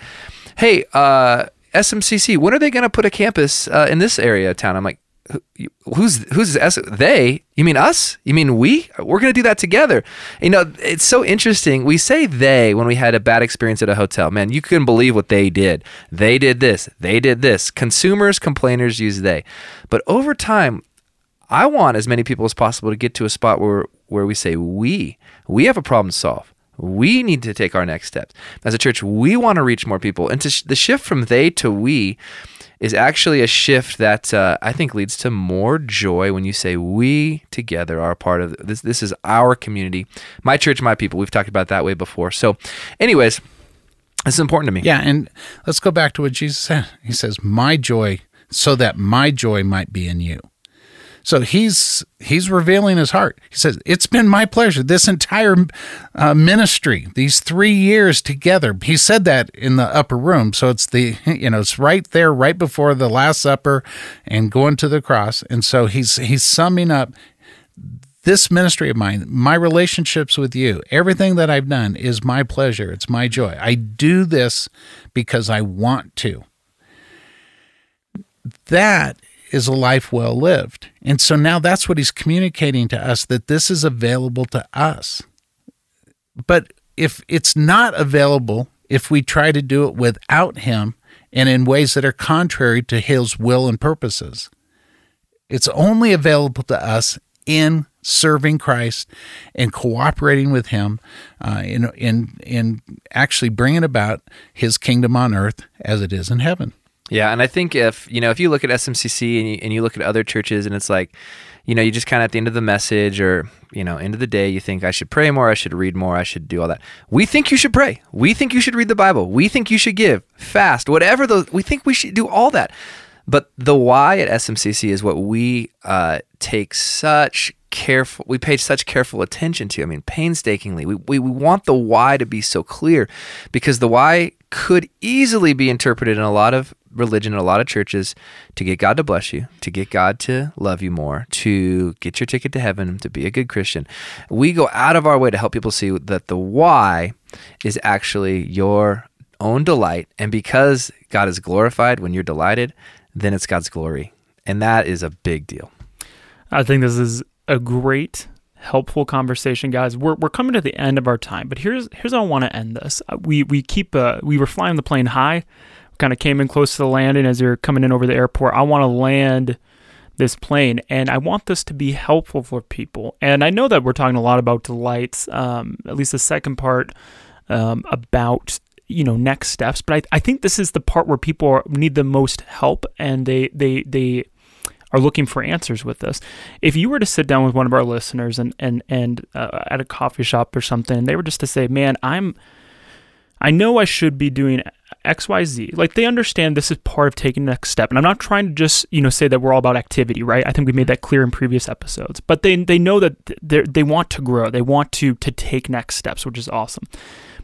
"Hey, uh, SMCC, when are they going to put a campus uh, in this area of town?" I'm like, "Who's who's S- they? You mean us? You mean we? We're going to do that together." You know, it's so interesting. We say they when we had a bad experience at a hotel. Man, you couldn't believe what they did. They did this. They did this. Consumers, complainers use they. But over time, I want as many people as possible to get to a spot where where we say we we have a problem to solve. We need to take our next steps. As a church, we want to reach more people. And sh- the shift from they to we is actually a shift that uh, I think leads to more joy when you say we together are part of this. This is our community, my church, my people. We've talked about that way before. So, anyways, it's important to me. Yeah, and let's go back to what Jesus said. He says, "My joy, so that my joy might be in you." So he's he's revealing his heart. He says, "It's been my pleasure this entire uh, ministry, these three years together." He said that in the upper room, so it's the you know it's right there, right before the Last Supper, and going to the cross. And so he's he's summing up this ministry of mine, my relationships with you, everything that I've done is my pleasure. It's my joy. I do this because I want to. That is a life well lived. And so now that's what he's communicating to us that this is available to us. But if it's not available, if we try to do it without him and in ways that are contrary to his will and purposes, It's only available to us in serving Christ and cooperating with Him uh, in, in, in actually bringing about His kingdom on earth as it is in heaven. Yeah, and I think if you know if you look at SMCC and you, and you look at other churches and it's like, you know, you just kind of at the end of the message or you know end of the day you think I should pray more, I should read more, I should do all that. We think you should pray. We think you should read the Bible. We think you should give, fast, whatever those. We think we should do all that. But the why at SMCC is what we uh, take such careful we pay such careful attention to i mean painstakingly we, we, we want the why to be so clear because the why could easily be interpreted in a lot of religion in a lot of churches to get god to bless you to get god to love you more to get your ticket to heaven to be a good christian we go out of our way to help people see that the why is actually your own delight and because god is glorified when you're delighted then it's god's glory and that is a big deal I think this is a great, helpful conversation, guys. We're, we're coming to the end of our time, but here's here's how I want to end this. Uh, we we keep uh, we were flying the plane high, kind of came in close to the landing as you're coming in over the airport. I want to land this plane, and I want this to be helpful for people. And I know that we're talking a lot about delights, um, at least the second part um, about you know next steps. But I, I think this is the part where people are, need the most help, and they they they are looking for answers with this. If you were to sit down with one of our listeners and and and uh, at a coffee shop or something, and they were just to say, "Man, I'm, I know I should be doing X, Y, Z." Like they understand this is part of taking the next step, and I'm not trying to just you know say that we're all about activity, right? I think we made that clear in previous episodes. But they they know that they they want to grow, they want to to take next steps, which is awesome.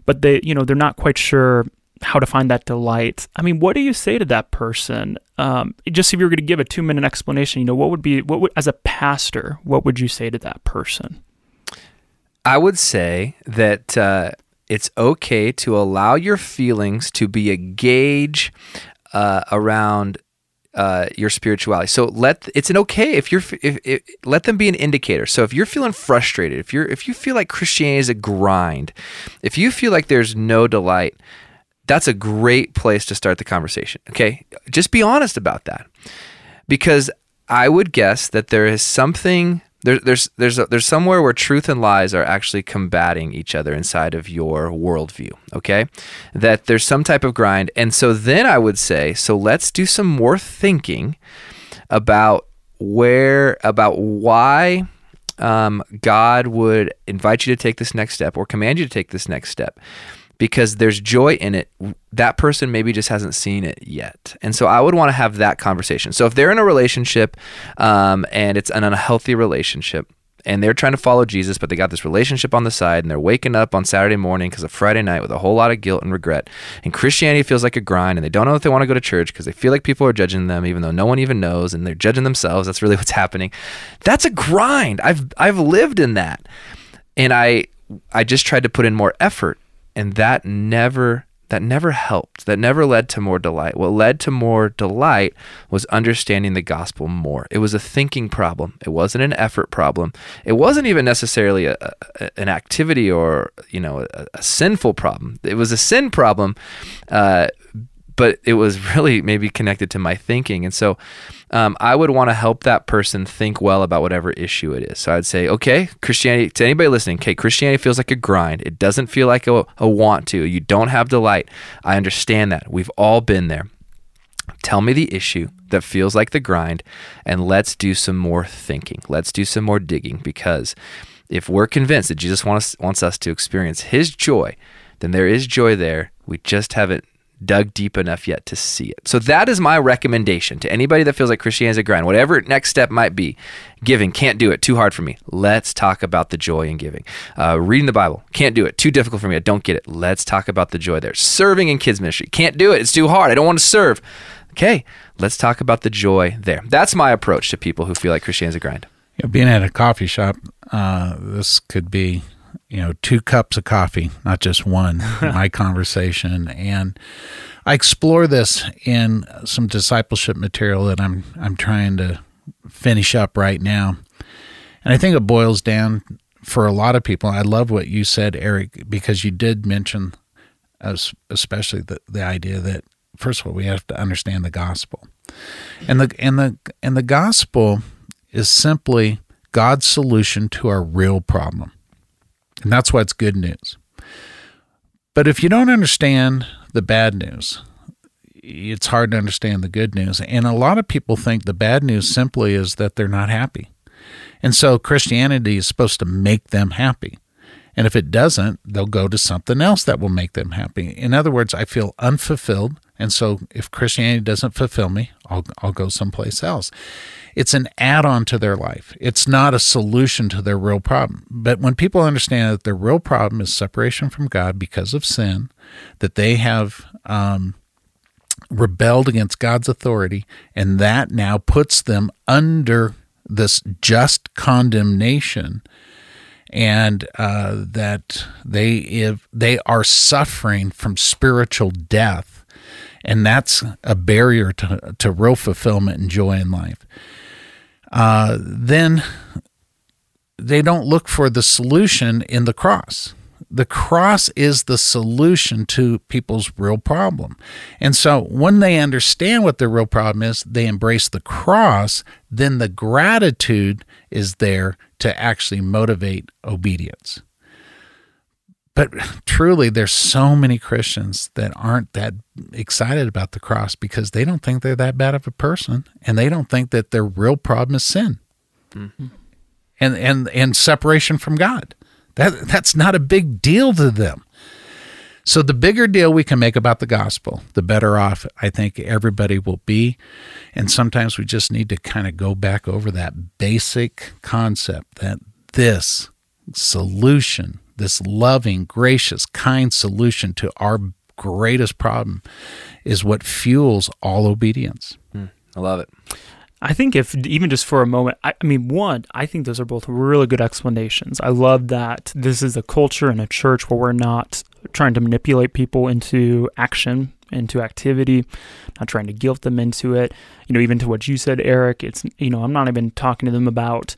But they you know they're not quite sure how to find that delight. I mean, what do you say to that person? Um, just if you were going to give a two minute explanation, you know, what would be, what would, as a pastor, what would you say to that person? I would say that uh, it's okay to allow your feelings to be a gauge uh, around uh, your spirituality. So let it's an okay if you're if, if, let them be an indicator. So if you're feeling frustrated, if you're if you feel like Christianity is a grind, if you feel like there's no delight, that's a great place to start the conversation. Okay. Just be honest about that. Because I would guess that there is something there, there's there's a, there's somewhere where truth and lies are actually combating each other inside of your worldview. Okay, that there's some type of grind, and so then I would say, so let's do some more thinking about where about why um, God would invite you to take this next step or command you to take this next step because there's joy in it. That person maybe just hasn't seen it yet. And so I would want to have that conversation. So if they're in a relationship um, and it's an unhealthy relationship, and they're trying to follow Jesus, but they got this relationship on the side, and they're waking up on Saturday morning because of Friday night with a whole lot of guilt and regret. And Christianity feels like a grind, and they don't know if they want to go to church because they feel like people are judging them, even though no one even knows, and they're judging themselves. That's really what's happening. That's a grind. I've I've lived in that, and I I just tried to put in more effort and that never that never helped. That never led to more delight. What led to more delight was understanding the gospel more. It was a thinking problem. It wasn't an effort problem. It wasn't even necessarily a, a, an activity or you know a, a, sinful problem. It was a sin problem uh, but it was really maybe connected to my thinking. And so um, I would want to help that person think well about whatever issue it is. So I'd say, okay, Christianity, to anybody listening, okay, Christianity feels like a grind. It doesn't feel like a, a want to. You don't have delight. I understand that. We've all been there. Tell me the issue that feels like the grind, and let's do some more thinking. Let's do some more digging because if we're convinced that Jesus wants, wants us to experience his joy, then there is joy there. We just haven't dug deep enough yet to see it. So that is my recommendation to anybody that feels like Christianity is a grind, whatever next step might be. Giving, can't do it, too hard for me. Let's talk about the joy in giving. Uh, reading the Bible, can't do it, too difficult for me. I don't get it. Let's talk about the joy there. Serving in kids ministry, can't do it. It's too hard. I don't want to serve. Okay, let's talk about the joy there. That's my approach to people who feel like Christianity is a grind. Yeah, being at a coffee shop, uh, this could be you know, two cups of coffee, not just one, my conversation. And I explore this in some discipleship material that I'm I'm trying to finish up right now. And I think it boils down for a lot of people. I love what you said, Eric, because you did mention especially the, the idea that first of all we have to understand the gospel. And the and the and the gospel is simply God's solution to our real problem. And that's why it's good news. But if you don't understand the bad news, it's hard to understand the good news. And a lot of people think the bad news simply is that they're not happy. And so Christianity is supposed to make them happy. And if it doesn't, they'll go to something else that will make them happy. In other words, I feel unfulfilled. And so if Christianity doesn't fulfill me, I'll, I'll go someplace else. It's an add on to their life, it's not a solution to their real problem. But when people understand that their real problem is separation from God because of sin, that they have um, rebelled against God's authority, and that now puts them under this just condemnation and uh, that they if they are suffering from spiritual death and that's a barrier to, to real fulfillment and joy in life uh, then they don't look for the solution in the cross the cross is the solution to people's real problem. And so when they understand what their real problem is, they embrace the cross, then the gratitude is there to actually motivate obedience. But truly, there's so many Christians that aren't that excited about the cross because they don't think they're that bad of a person and they don't think that their real problem is sin. Mm-hmm. And, and and separation from God. That that's not a big deal to them. So the bigger deal we can make about the gospel, the better off I think everybody will be. And sometimes we just need to kind of go back over that basic concept that this solution, this loving, gracious, kind solution to our greatest problem is what fuels all obedience. Mm, I love it. I think if even just for a moment, I, I, mean, one, I think those are both really good explanations. I love that this is a culture and a church where we're not trying to manipulate people into action, into activity, not trying to guilt them into it. You know, even to what you said, Eric, it's, you know, I'm not even talking to them about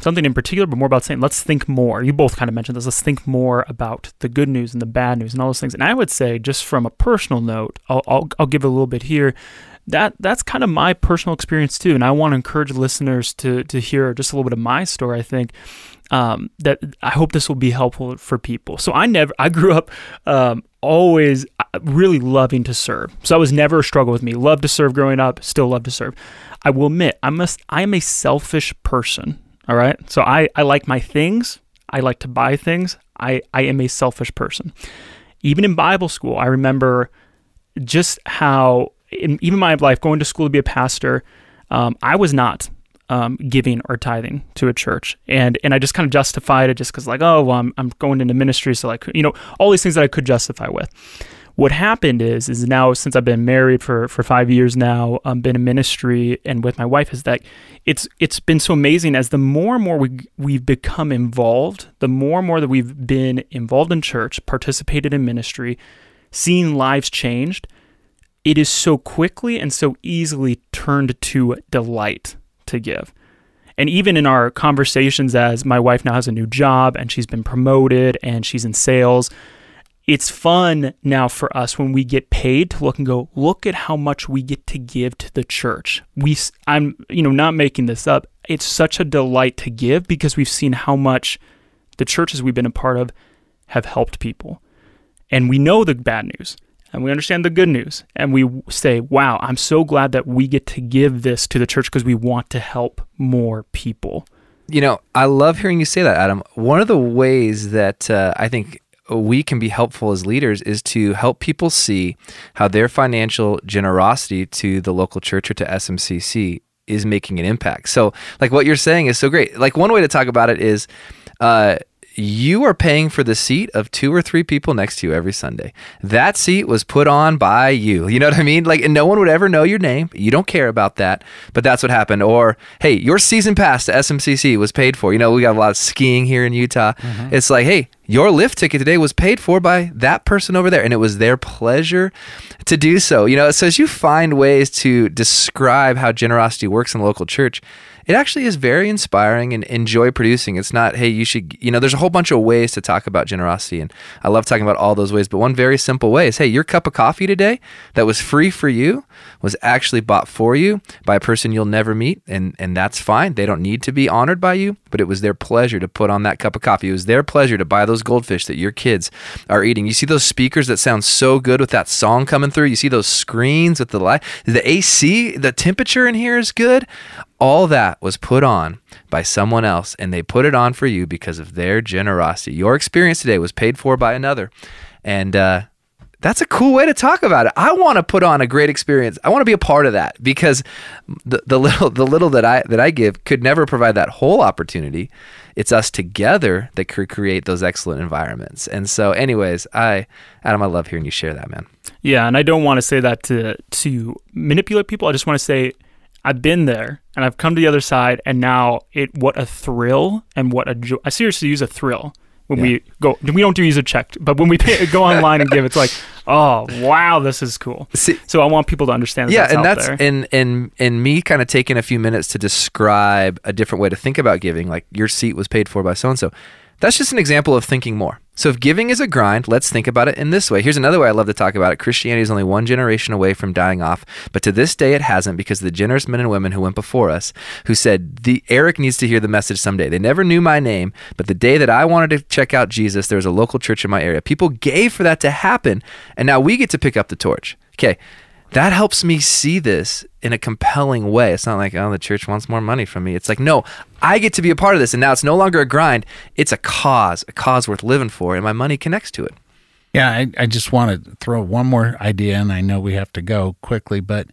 something in particular, but more about saying, let's think more. You both kind of mentioned this. Let's think more about the good news and the bad news and all those things. And I would say, just from a personal note, I'll, I'll, I'll give a little bit here that that's kind of my personal experience too, and I want to encourage listeners to to hear just a little bit of my story. I think um, that I hope this will be helpful for people. So I never I grew up um, always uh, really loving to serve. So that was never a struggle with me. Loved to serve growing up, still love to serve. I will admit I must I am a selfish person. All right, so I I like my things. I like to buy things. I I am a selfish person. Even in Bible school, I remember just how in even my life, going to school to be a pastor, um, I was not um, giving or tithing to a church, and and I just kind of justified it just because like oh well I'm I'm going into ministry, so like you know all these things that I could justify with. What happened is is now since I've been married for for five years now, um, been in ministry and with my wife is that it's it's been so amazing as the more and more we we've become involved, the more and more that we've been involved in church, participated in ministry, seeing lives changed it is so quickly and so easily turned to delight to give. And even in our conversations, as my wife now has a new job and she's been promoted and she's in sales, it's fun now for us when we get paid to look and go, look at how much we get to give to the church. We, I'm, you know, not making this up. It's such a delight to give because we've seen how much the churches we've been a part of have helped people. And we know the bad news and we understand the good news and we say, wow, I'm so glad that we get to give this to the church because we want to help more people. You know, I love hearing you say that, Adam. One of the ways that uh, I think we can be helpful as leaders is to help people see how their financial generosity to the local church or to SMCC is making an impact. So, like what you're saying is so great. Like one way to talk about it is uh, you are paying for the seat of two or three people next to you every Sunday. That seat was put on by you. You know what I mean? Like, and no one would ever know your name. You don't care about that, but that's what happened. Or, hey, your season pass to SMCC was paid for. You know, we got a lot of skiing here in Utah. Mm-hmm. It's like, hey, your lift ticket today was paid for by that person over there and it was their pleasure to do so. You know so as you find ways to describe how generosity works in the local church it actually is very inspiring and enjoy producing. It's not, hey, you should, you know, there's a whole bunch of ways to talk about generosity. And I love talking about all those ways. But one very simple way is, hey, your cup of coffee today that was free for you was actually bought for you by a person you'll never meet. And, and that's fine. They don't need to be honored by you, but it was their pleasure to put on that cup of coffee. It was their pleasure to buy those goldfish that your kids are eating. You see those speakers that sound so good with that song coming through. You see those screens with the light, the AC, the temperature in here is good all that was put on by someone else and they put it on for you because of their generosity. Your experience today was paid for by another. And uh, that's a cool way to talk about it. I want to put on a great experience. I want to be a part of that because the, the little the little that I that I give could never provide that whole opportunity. It's us together that could create those excellent environments. And so, anyways, I Adam, I love hearing you share that, man. Yeah, and I don't want to say that to to manipulate people. I just want to say I've been there and I've come to the other side, and now it what a thrill and what a joy. I seriously use a thrill when yeah. we go. We don't do use a check, but when we pay, go online and give, it's like, oh wow, this is cool. See, so I want people to understand. That yeah, that's and that's there. and and and me kind of taking a few minutes to describe a different way to think about giving. Like your seat was paid for by so and so. That's just an example of thinking more. So if giving is a grind, let's think about it in this way. Here's another way I love to talk about it. Christianity is only one generation away from dying off, but to this day it hasn't because the generous men and women who went before us, who said, "The Eric needs to hear the message someday." They never knew my name, but the day that I wanted to check out Jesus, there was a local church in my area. People gave for that to happen, and now we get to pick up the torch. Okay, that helps me see this in a compelling way. It's not like, oh, the church wants more money from me. It's like, no, I get to be a part of this. And now it's no longer a grind, it's a cause, a cause worth living for. And my money connects to it. Yeah, I, I just want to throw one more idea, and I know we have to go quickly, but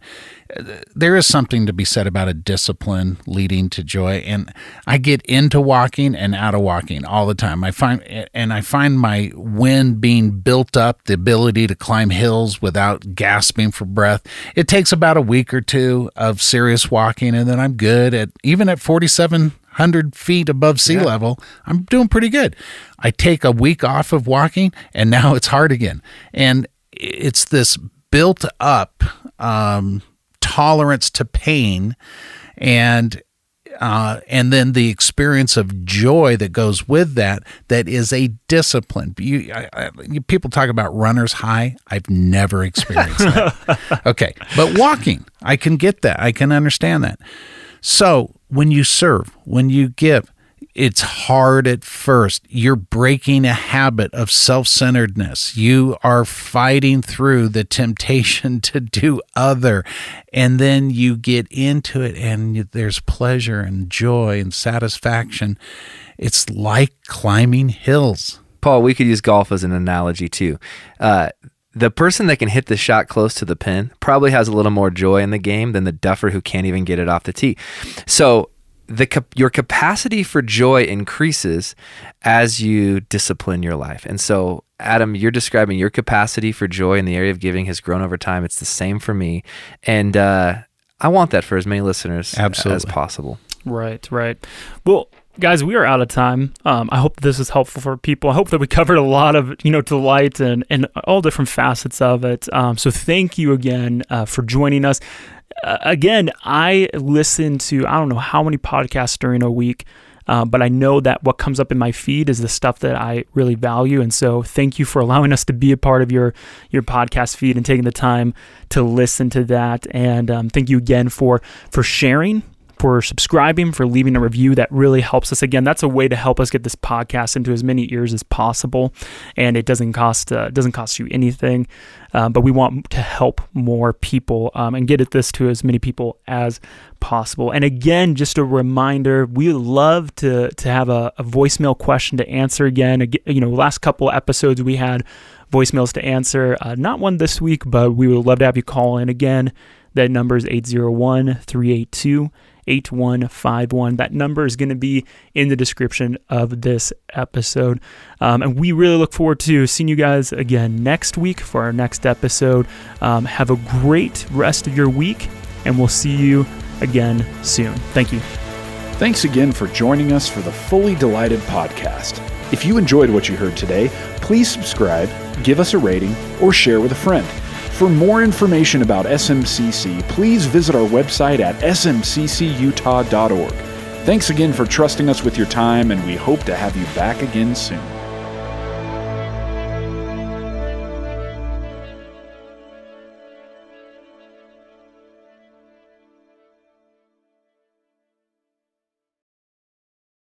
uh, there is something to be said about a discipline leading to joy. And I get into walking and out of walking all the time. I find, and I find my wind being built up, the ability to climb hills without gasping for breath. It takes about a week or two of serious walking, and then I'm good at even at 47 100 feet above sea yeah. level, I'm doing pretty good. I take a week off of walking and now it's hard again. And it's this built up um, tolerance to pain and uh, and then the experience of joy that goes with that that is a discipline you, I, I, people talk about runner's high i've never experienced that okay but walking i can get that i can understand that so when you serve, when you give, it's hard at first. You're breaking a habit of self centeredness. You are fighting through the temptation to do other. And then you get into it, and there's pleasure and joy and satisfaction. It's like climbing hills. Paul, we could use golf as an analogy too. Uh, the person that can hit the shot close to the pin probably has a little more joy in the game than the duffer who can't even get it off the tee. So the your capacity for joy increases as you discipline your life. And so Adam, you're describing your capacity for joy in the area of giving has grown over time. It's the same for me. And uh, I want that for as many listeners Absolutely. as possible. Right, right. Well, guys, we are out of time. Um, I hope this is helpful for people. I hope that we covered a lot of you know delight and and all different facets of it. Um, so thank you again uh, for joining us. Uh, again, I listen to I don't know how many podcasts during a week. Uh, but I know that what comes up in my feed is the stuff that I really value, and so thank you for allowing us to be a part of your your podcast feed and taking the time to listen to that. And um, thank you again for for sharing for subscribing, for leaving a review. That really helps us. Again, that's a way to help us get this podcast into as many ears as possible, and it doesn't cost uh, doesn't cost you anything. Uh, but we want to help more people um, and get at this to as many people as possible. And again, just a reminder, we would love to to have a, a voicemail question to answer. Again, you know, last couple episodes we had voicemails to answer. Uh, not one this week, but we would love to have you call in again. That number is 801 382 8151. That number is going to be in the description of this episode. Um, and we really look forward to seeing you guys again next week for our next episode. Um, have a great rest of your week, and we'll see you again soon. Thank you. Thanks again for joining us for the Fully Delighted podcast. If you enjoyed what you heard today, please subscribe, give us a rating, or share with a friend. For more information about SMCC, please visit our website at smccutah.org. Thanks again for trusting us with your time, and we hope to have you back again soon.